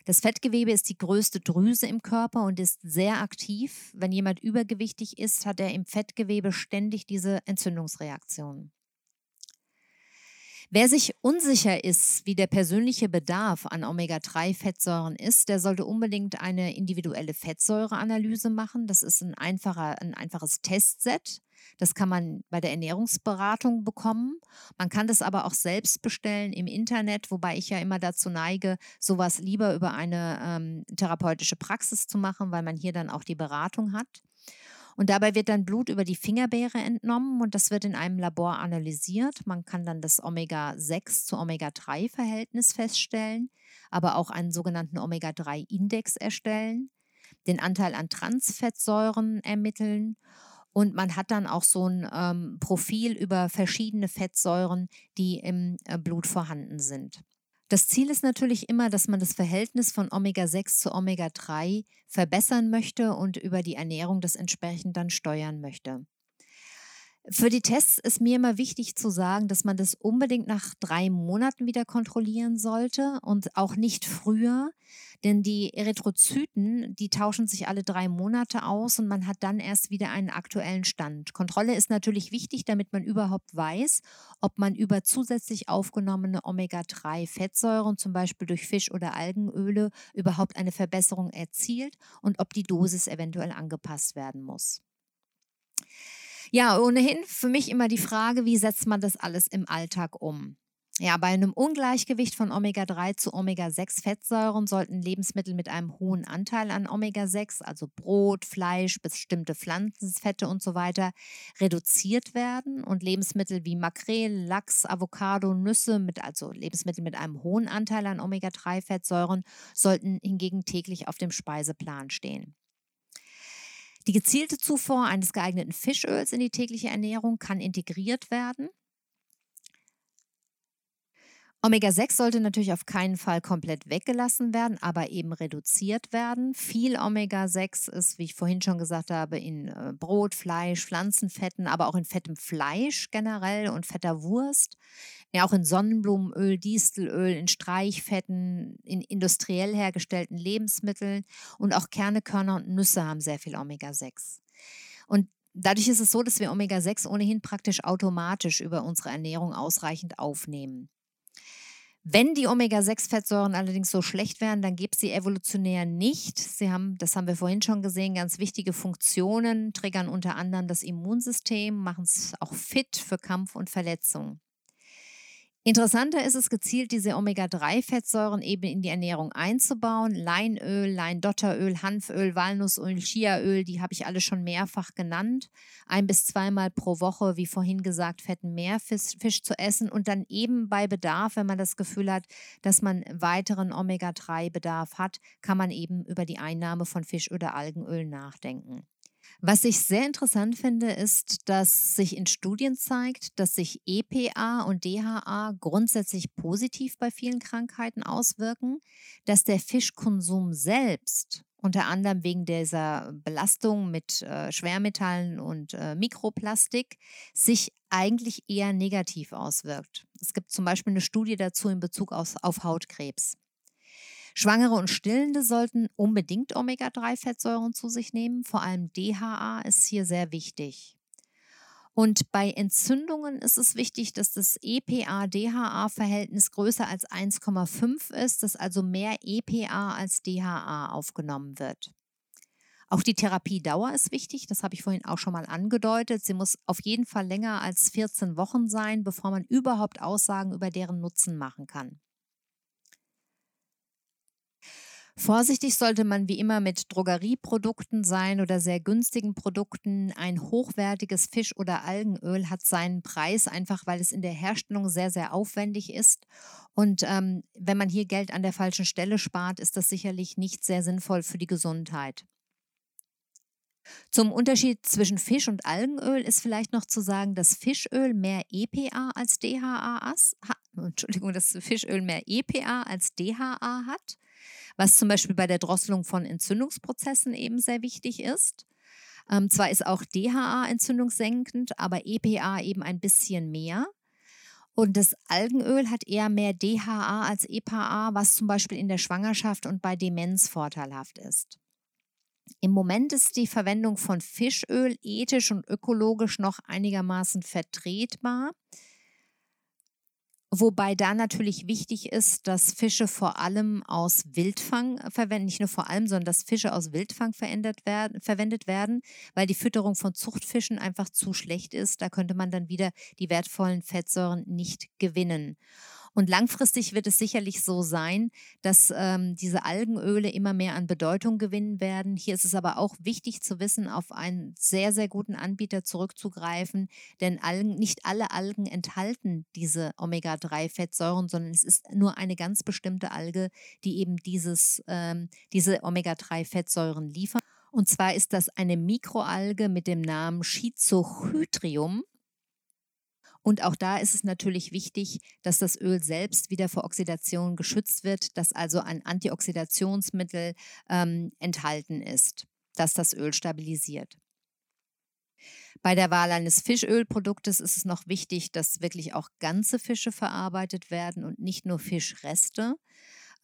Das Fettgewebe ist die größte Drüse im Körper und ist sehr aktiv. Wenn jemand übergewichtig ist, hat er im Fettgewebe ständig diese Entzündungsreaktionen. Wer sich unsicher ist, wie der persönliche Bedarf an Omega-3-Fettsäuren ist, der sollte unbedingt eine individuelle Fettsäureanalyse machen. Das ist ein, einfacher, ein einfaches Testset. Das kann man bei der Ernährungsberatung bekommen. Man kann das aber auch selbst bestellen im Internet, wobei ich ja immer dazu neige, sowas lieber über eine ähm, therapeutische Praxis zu machen, weil man hier dann auch die Beratung hat. Und dabei wird dann Blut über die Fingerbeere entnommen und das wird in einem Labor analysiert. Man kann dann das Omega-6 zu Omega-3-Verhältnis feststellen, aber auch einen sogenannten Omega-3-Index erstellen, den Anteil an Transfettsäuren ermitteln und man hat dann auch so ein ähm, Profil über verschiedene Fettsäuren, die im äh, Blut vorhanden sind. Das Ziel ist natürlich immer, dass man das Verhältnis von Omega-6 zu Für die Tests ist mir immer wichtig zu sagen, dass man das unbedingt nach drei Monaten wieder kontrollieren sollte und auch nicht früher, denn die Erythrozyten, die tauschen sich alle drei Monate aus und man hat dann erst wieder einen aktuellen Stand. Kontrolle ist natürlich wichtig, damit man überhaupt weiß, ob man über zusätzlich aufgenommene Omega-3-Fettsäuren, zum Beispiel durch Fisch- oder Algenöle, überhaupt eine Verbesserung erzielt und ob die Dosis eventuell angepasst werden muss. Ja, ohnehin für mich immer die Frage, wie setzt man das alles im Alltag um? Ja, bei einem Ungleichgewicht von Omega-3 zu Omega-6-Fettsäuren sollten Lebensmittel mit einem hohen Anteil an Omega-6, also Brot, Fleisch, bestimmte Pflanzenfette und so weiter, reduziert werden und Lebensmittel wie Makrel, Lachs, Avocado, Nüsse, mit, also Lebensmittel mit einem hohen Anteil an Omega-3-Fettsäuren, sollten hingegen täglich auf dem Speiseplan stehen. Die gezielte Zufuhr eines geeigneten Fischöls in die tägliche Ernährung kann integriert werden. Omega-6 sollte natürlich auf keinen Fall komplett weggelassen werden, aber eben reduziert werden. Viel Omega-6 ist, wie ich vorhin schon gesagt habe, in äh, Brot, Fleisch, Pflanzenfetten, aber auch in fettem Fleisch generell und fetter Wurst. Ja, auch in Sonnenblumenöl, Distelöl, in Streichfetten, in industriell hergestellten Lebensmitteln und auch Kerne, Körner und Nüsse haben sehr viel Omega-6. Und dadurch ist es so, dass wir Omega-6 ohnehin praktisch automatisch über unsere Ernährung ausreichend aufnehmen. Wenn die Omega-6-Fettsäuren allerdings so schlecht wären, dann gibt es sie evolutionär nicht. Sie haben, das haben wir vorhin schon gesehen, ganz wichtige Funktionen, triggern unter anderem das Immunsystem, machen es auch fit für Kampf und Verletzung. Interessanter ist es gezielt, diese Omega-3-Fettsäuren eben in die Ernährung einzubauen. Leinöl, Leindotteröl, Hanföl, Walnussöl, Chiaöl, die habe ich alle schon mehrfach genannt. Ein bis zweimal pro Woche, wie vorhin gesagt, fetten Meerfisch Fisch zu essen und dann eben bei Bedarf, wenn man das Gefühl hat, dass man weiteren Omega-3-Bedarf hat, kann man eben über die Einnahme von Fisch- oder Algenöl nachdenken. Was ich sehr interessant finde, ist, dass sich in Studien zeigt, dass sich EPA und DHA grundsätzlich positiv bei vielen Krankheiten auswirken, dass der Fischkonsum selbst unter anderem wegen dieser Belastung mit äh, Schwermetallen und äh, Mikroplastik, sich eigentlich eher negativ auswirkt. Es gibt zum Beispiel eine Studie dazu in Bezug auf, auf Hautkrebs. Schwangere und Stillende sollten unbedingt Omega-3-Fettsäuren zu sich nehmen. Vor allem DHA ist hier sehr wichtig. Und bei Entzündungen ist es wichtig, dass das EPA-DHA-Verhältnis größer als 1,5 ist, dass also mehr EPA als DHA aufgenommen wird. Auch die Therapiedauer ist wichtig, das habe ich vorhin auch schon mal angedeutet. Sie muss auf jeden Fall länger als 14 Wochen sein, bevor man überhaupt Aussagen über deren Nutzen machen kann. Vorsichtig sollte man wie immer mit Drogerieprodukten sein oder sehr günstigen Produkten. Ein hochwertiges Fisch- oder Algenöl hat seinen Preis, einfach weil es in der Herstellung sehr, sehr aufwendig ist. Und ähm, wenn man hier Geld an der falschen Stelle spart, ist das sicherlich nicht sehr sinnvoll für die Gesundheit. Zum Unterschied zwischen Fisch- und Algenöl ist vielleicht noch zu sagen, dass Fischöl mehr EPA als DHA. Entschuldigung, dass Fischöl mehr EPA als DHA hat was zum Beispiel bei der Drosselung von Entzündungsprozessen eben sehr wichtig ist. Ähm, zwar ist auch DHA entzündungssenkend, aber EPA eben ein bisschen mehr. Und das Algenöl hat eher mehr DHA als EPA, was zum Beispiel in der Schwangerschaft und bei Demenz vorteilhaft ist. Im Moment ist die Verwendung von Fischöl ethisch und ökologisch noch einigermaßen vertretbar. Wobei da natürlich wichtig ist, dass Fische vor allem aus Wildfang verwendet, nicht nur vor allem, sondern dass Fische aus Wildfang werden, verwendet werden, weil die Fütterung von Zuchtfischen einfach zu schlecht ist. Da könnte man dann wieder die wertvollen Fettsäuren nicht gewinnen. Und langfristig wird es sicherlich so sein, dass ähm, diese Algenöle immer mehr an Bedeutung gewinnen werden. Hier ist es aber auch wichtig zu wissen, auf einen sehr, sehr guten Anbieter zurückzugreifen, denn Algen, nicht alle Algen enthalten diese Omega-3-Fettsäuren, sondern es ist nur eine ganz bestimmte Alge, die eben dieses, ähm, diese Omega-3-Fettsäuren liefert. Und zwar ist das eine Mikroalge mit dem Namen Schizochytrium. Und auch da ist es natürlich wichtig, dass das Öl selbst wieder vor Oxidation geschützt wird, dass also ein Antioxidationsmittel ähm, enthalten ist, das das Öl stabilisiert. Bei der Wahl eines Fischölproduktes ist es noch wichtig, dass wirklich auch ganze Fische verarbeitet werden und nicht nur Fischreste.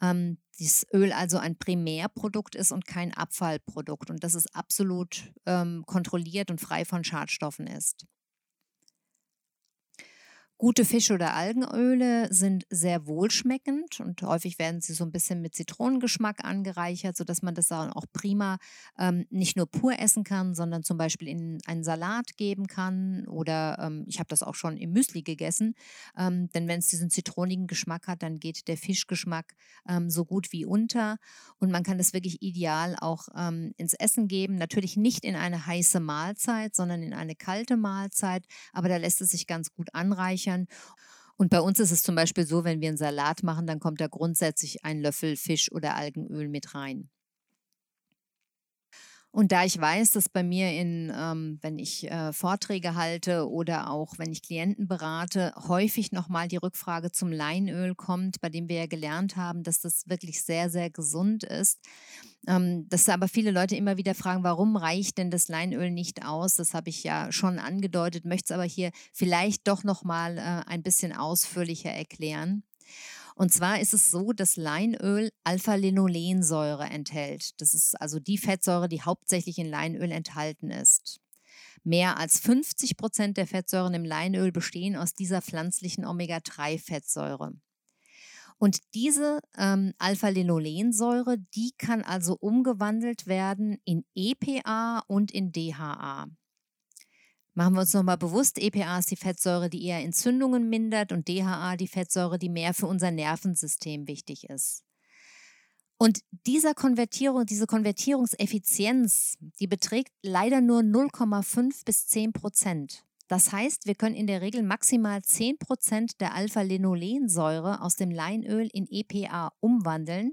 Ähm, dieses Öl also ein Primärprodukt ist und kein Abfallprodukt und dass es absolut ähm, kontrolliert und frei von Schadstoffen ist. Gute Fisch- oder Algenöle sind sehr wohlschmeckend und häufig werden sie so ein bisschen mit Zitronengeschmack angereichert, sodass man das dann auch prima ähm, nicht nur pur essen kann, sondern zum Beispiel in einen Salat geben kann oder ähm, ich habe das auch schon im Müsli gegessen. Ähm, denn wenn es diesen zitronigen Geschmack hat, dann geht der Fischgeschmack ähm, so gut wie unter und man kann das wirklich ideal auch ähm, ins Essen geben. Natürlich nicht in eine heiße Mahlzeit, sondern in eine kalte Mahlzeit, aber da lässt es sich ganz gut anreichern Räuchern. Und bei uns ist es zum Beispiel so, wenn wir einen Salat machen, dann kommt da grundsätzlich ein Löffel Fisch- oder Algenöl mit rein. Und da ich weiß, dass bei mir in, ähm, wenn ich äh, Vorträge halte oder auch wenn ich Klienten berate, häufig nochmal die Rückfrage zum Leinöl kommt, bei dem wir ja gelernt haben, dass das wirklich sehr, sehr gesund ist. Ähm, dass aber viele Leute immer wieder fragen, warum reicht denn das Leinöl nicht aus? Das habe ich ja schon angedeutet, möchte es aber hier vielleicht doch nochmal äh, ein bisschen ausführlicher erklären. Und zwar ist es so, dass Leinöl Alpha-Linolensäure enthält. Das ist also die Fettsäure, die hauptsächlich in Leinöl enthalten ist. Mehr als 50 Prozent der Fettsäuren im Leinöl bestehen aus dieser pflanzlichen Omega-3-Fettsäure. Und diese ähm, Alpha-Linolensäure, die kann also umgewandelt werden in EPA und in DHA. Machen wir uns nochmal bewusst, EPA ist die Fettsäure, die eher Entzündungen mindert und DHA die Fettsäure, die mehr für unser Nervensystem wichtig ist. Und dieser Konvertierung, diese Konvertierungseffizienz, die beträgt leider nur 0,5 bis 10 Prozent. Das heißt, wir können in der Regel maximal 10 Prozent der Alpha-Linolensäure aus dem Leinöl in EPA umwandeln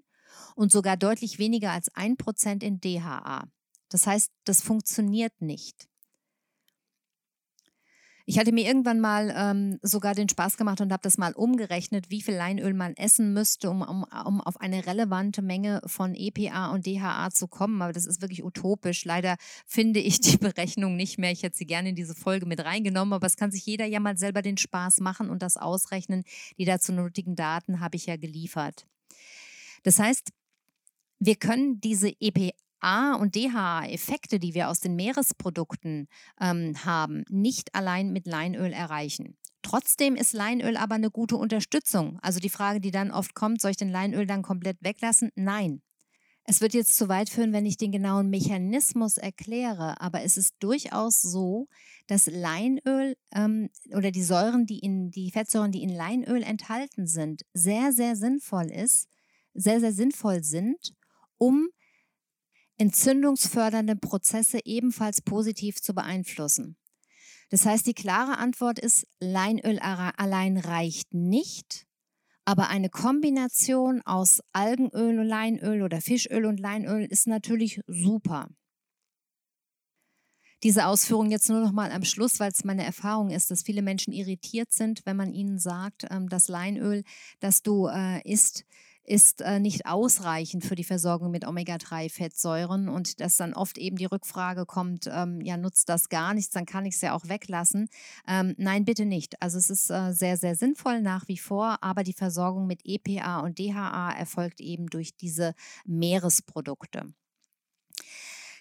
und sogar deutlich weniger als 1 Prozent in DHA. Das heißt, das funktioniert nicht. Ich hatte mir irgendwann mal ähm, sogar den Spaß gemacht und habe das mal umgerechnet, wie viel Leinöl man essen müsste, um, um, um auf eine relevante Menge von EPA und DHA zu kommen. Aber das ist wirklich utopisch. Leider finde ich die Berechnung nicht mehr. Ich hätte sie gerne in diese Folge mit reingenommen, aber es kann sich jeder ja mal selber den Spaß machen und das ausrechnen. Die dazu nötigen Daten habe ich ja geliefert. Das heißt, wir können diese EPA A- und DHA-Effekte, die wir aus den Meeresprodukten ähm, haben, nicht allein mit Leinöl erreichen. Trotzdem ist Leinöl aber eine gute Unterstützung. Also die Frage, die dann oft kommt, soll ich den Leinöl dann komplett weglassen? Nein. Es wird jetzt zu weit führen, wenn ich den genauen Mechanismus erkläre, aber es ist durchaus so, dass Leinöl ähm, oder die Säuren, die in die Fettsäuren, die in Leinöl enthalten sind, sehr, sehr sinnvoll ist, sehr, sehr sinnvoll sind, um entzündungsfördernde Prozesse ebenfalls positiv zu beeinflussen. Das heißt, die klare Antwort ist, Leinöl allein reicht nicht, aber eine Kombination aus Algenöl und Leinöl oder Fischöl und Leinöl ist natürlich super. Diese Ausführung jetzt nur noch mal am Schluss, weil es meine Erfahrung ist, dass viele Menschen irritiert sind, wenn man ihnen sagt, ähm, das Leinöl, das du äh, isst, ist äh, nicht ausreichend für die Versorgung mit Omega-3-Fettsäuren und dass dann oft eben die Rückfrage kommt, ähm, ja, nutzt das gar nichts, dann kann ich es ja auch weglassen. Ähm, nein, bitte nicht. Also es ist äh, sehr, sehr sinnvoll nach wie vor, aber die Versorgung mit EPA und DHA erfolgt eben durch diese Meeresprodukte.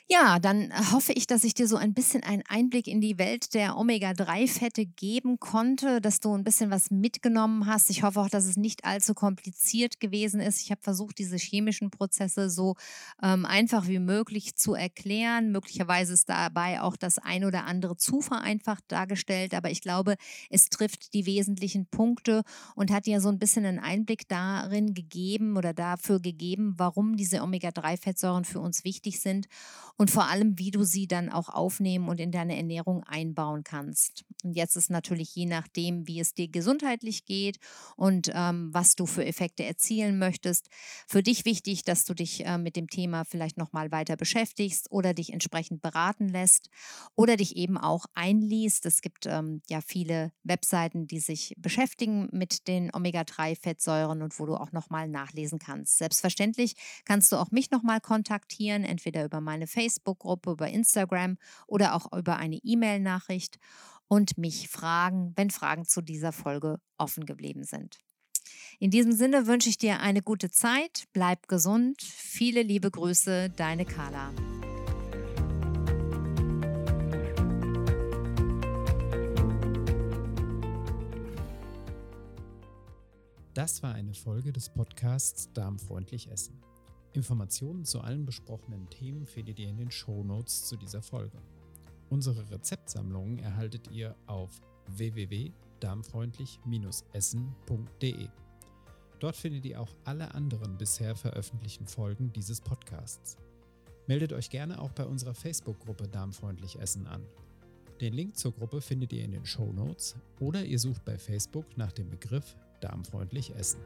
Ja, dann äh, hoffe ich, dass ich dir so ein bisschen einen Einblick in die Welt der Omega-3-Fette geben konnte, dass du ein bisschen was mitgenommen hast. Ich hoffe auch, dass es nicht allzu kompliziert gewesen ist. Ich habe versucht, diese chemischen Prozesse so ähm, einfach wie möglich zu erklären. Möglicherweise ist dabei auch das ein oder andere zu vereinfacht dargestellt, aber ich glaube, es trifft die wesentlichen Punkte und hat dir so ein bisschen einen Einblick darin gegeben oder dafür gegeben, warum diese Omega-3-Fettsäuren für uns wichtig sind und vor allem, wie du sie dann auch aufnehmen und in deine Ernährung einbauen kannst. Und jetzt ist natürlich je nachdem, wie es dir gesundheitlich geht und ähm, was du für Effekte erzielen möchtest, für dich wichtig, dass du dich äh, mit dem Thema vielleicht nochmal weiter beschäftigst oder dich entsprechend beraten lässt oder dich eben auch einliest. Es gibt ähm, ja viele Webseiten, die sich beschäftigen mit den Omega-3-Fettsäuren und wo du auch nochmal nachlesen kannst. Selbstverständlich kannst du auch mich nochmal kontaktieren, entweder über meine Facebook Facebook-Gruppe, über Instagram oder auch über eine E-Mail-Nachricht und mich fragen, wenn Fragen zu dieser Folge offen geblieben sind. In diesem Sinne wünsche ich dir eine gute Zeit, bleib gesund, viele liebe Grüße, deine Carla. Das war eine Folge des Podcasts Darmfreundlich Essen. Informationen zu allen besprochenen Themen findet ihr in den Show Notes zu dieser Folge. Unsere Rezeptsammlungen erhaltet ihr auf www.darmfreundlich-essen.de. Dort findet ihr auch alle anderen bisher veröffentlichten Folgen dieses Podcasts. Meldet euch gerne auch bei unserer Facebook-Gruppe Darmfreundlich Essen an. Den Link zur Gruppe findet ihr in den Show Notes oder ihr sucht bei Facebook nach dem Begriff darmfreundlich essen.